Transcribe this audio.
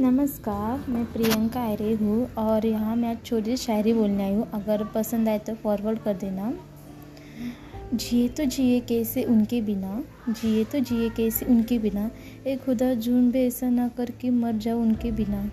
नमस्कार, मैं प्रियंका आर्य हूँ और यहाँ मैं आज छोटी शायरी बोलने आई हूँ। अगर पसंद आए तो फॉरवर्ड कर देना। जिए तो जिए कैसे उनके बिना, जिए तो जिए कैसे उनके बिना। एक खुदा जून भी ऐसा ना करके मर जाओ उनके बिना।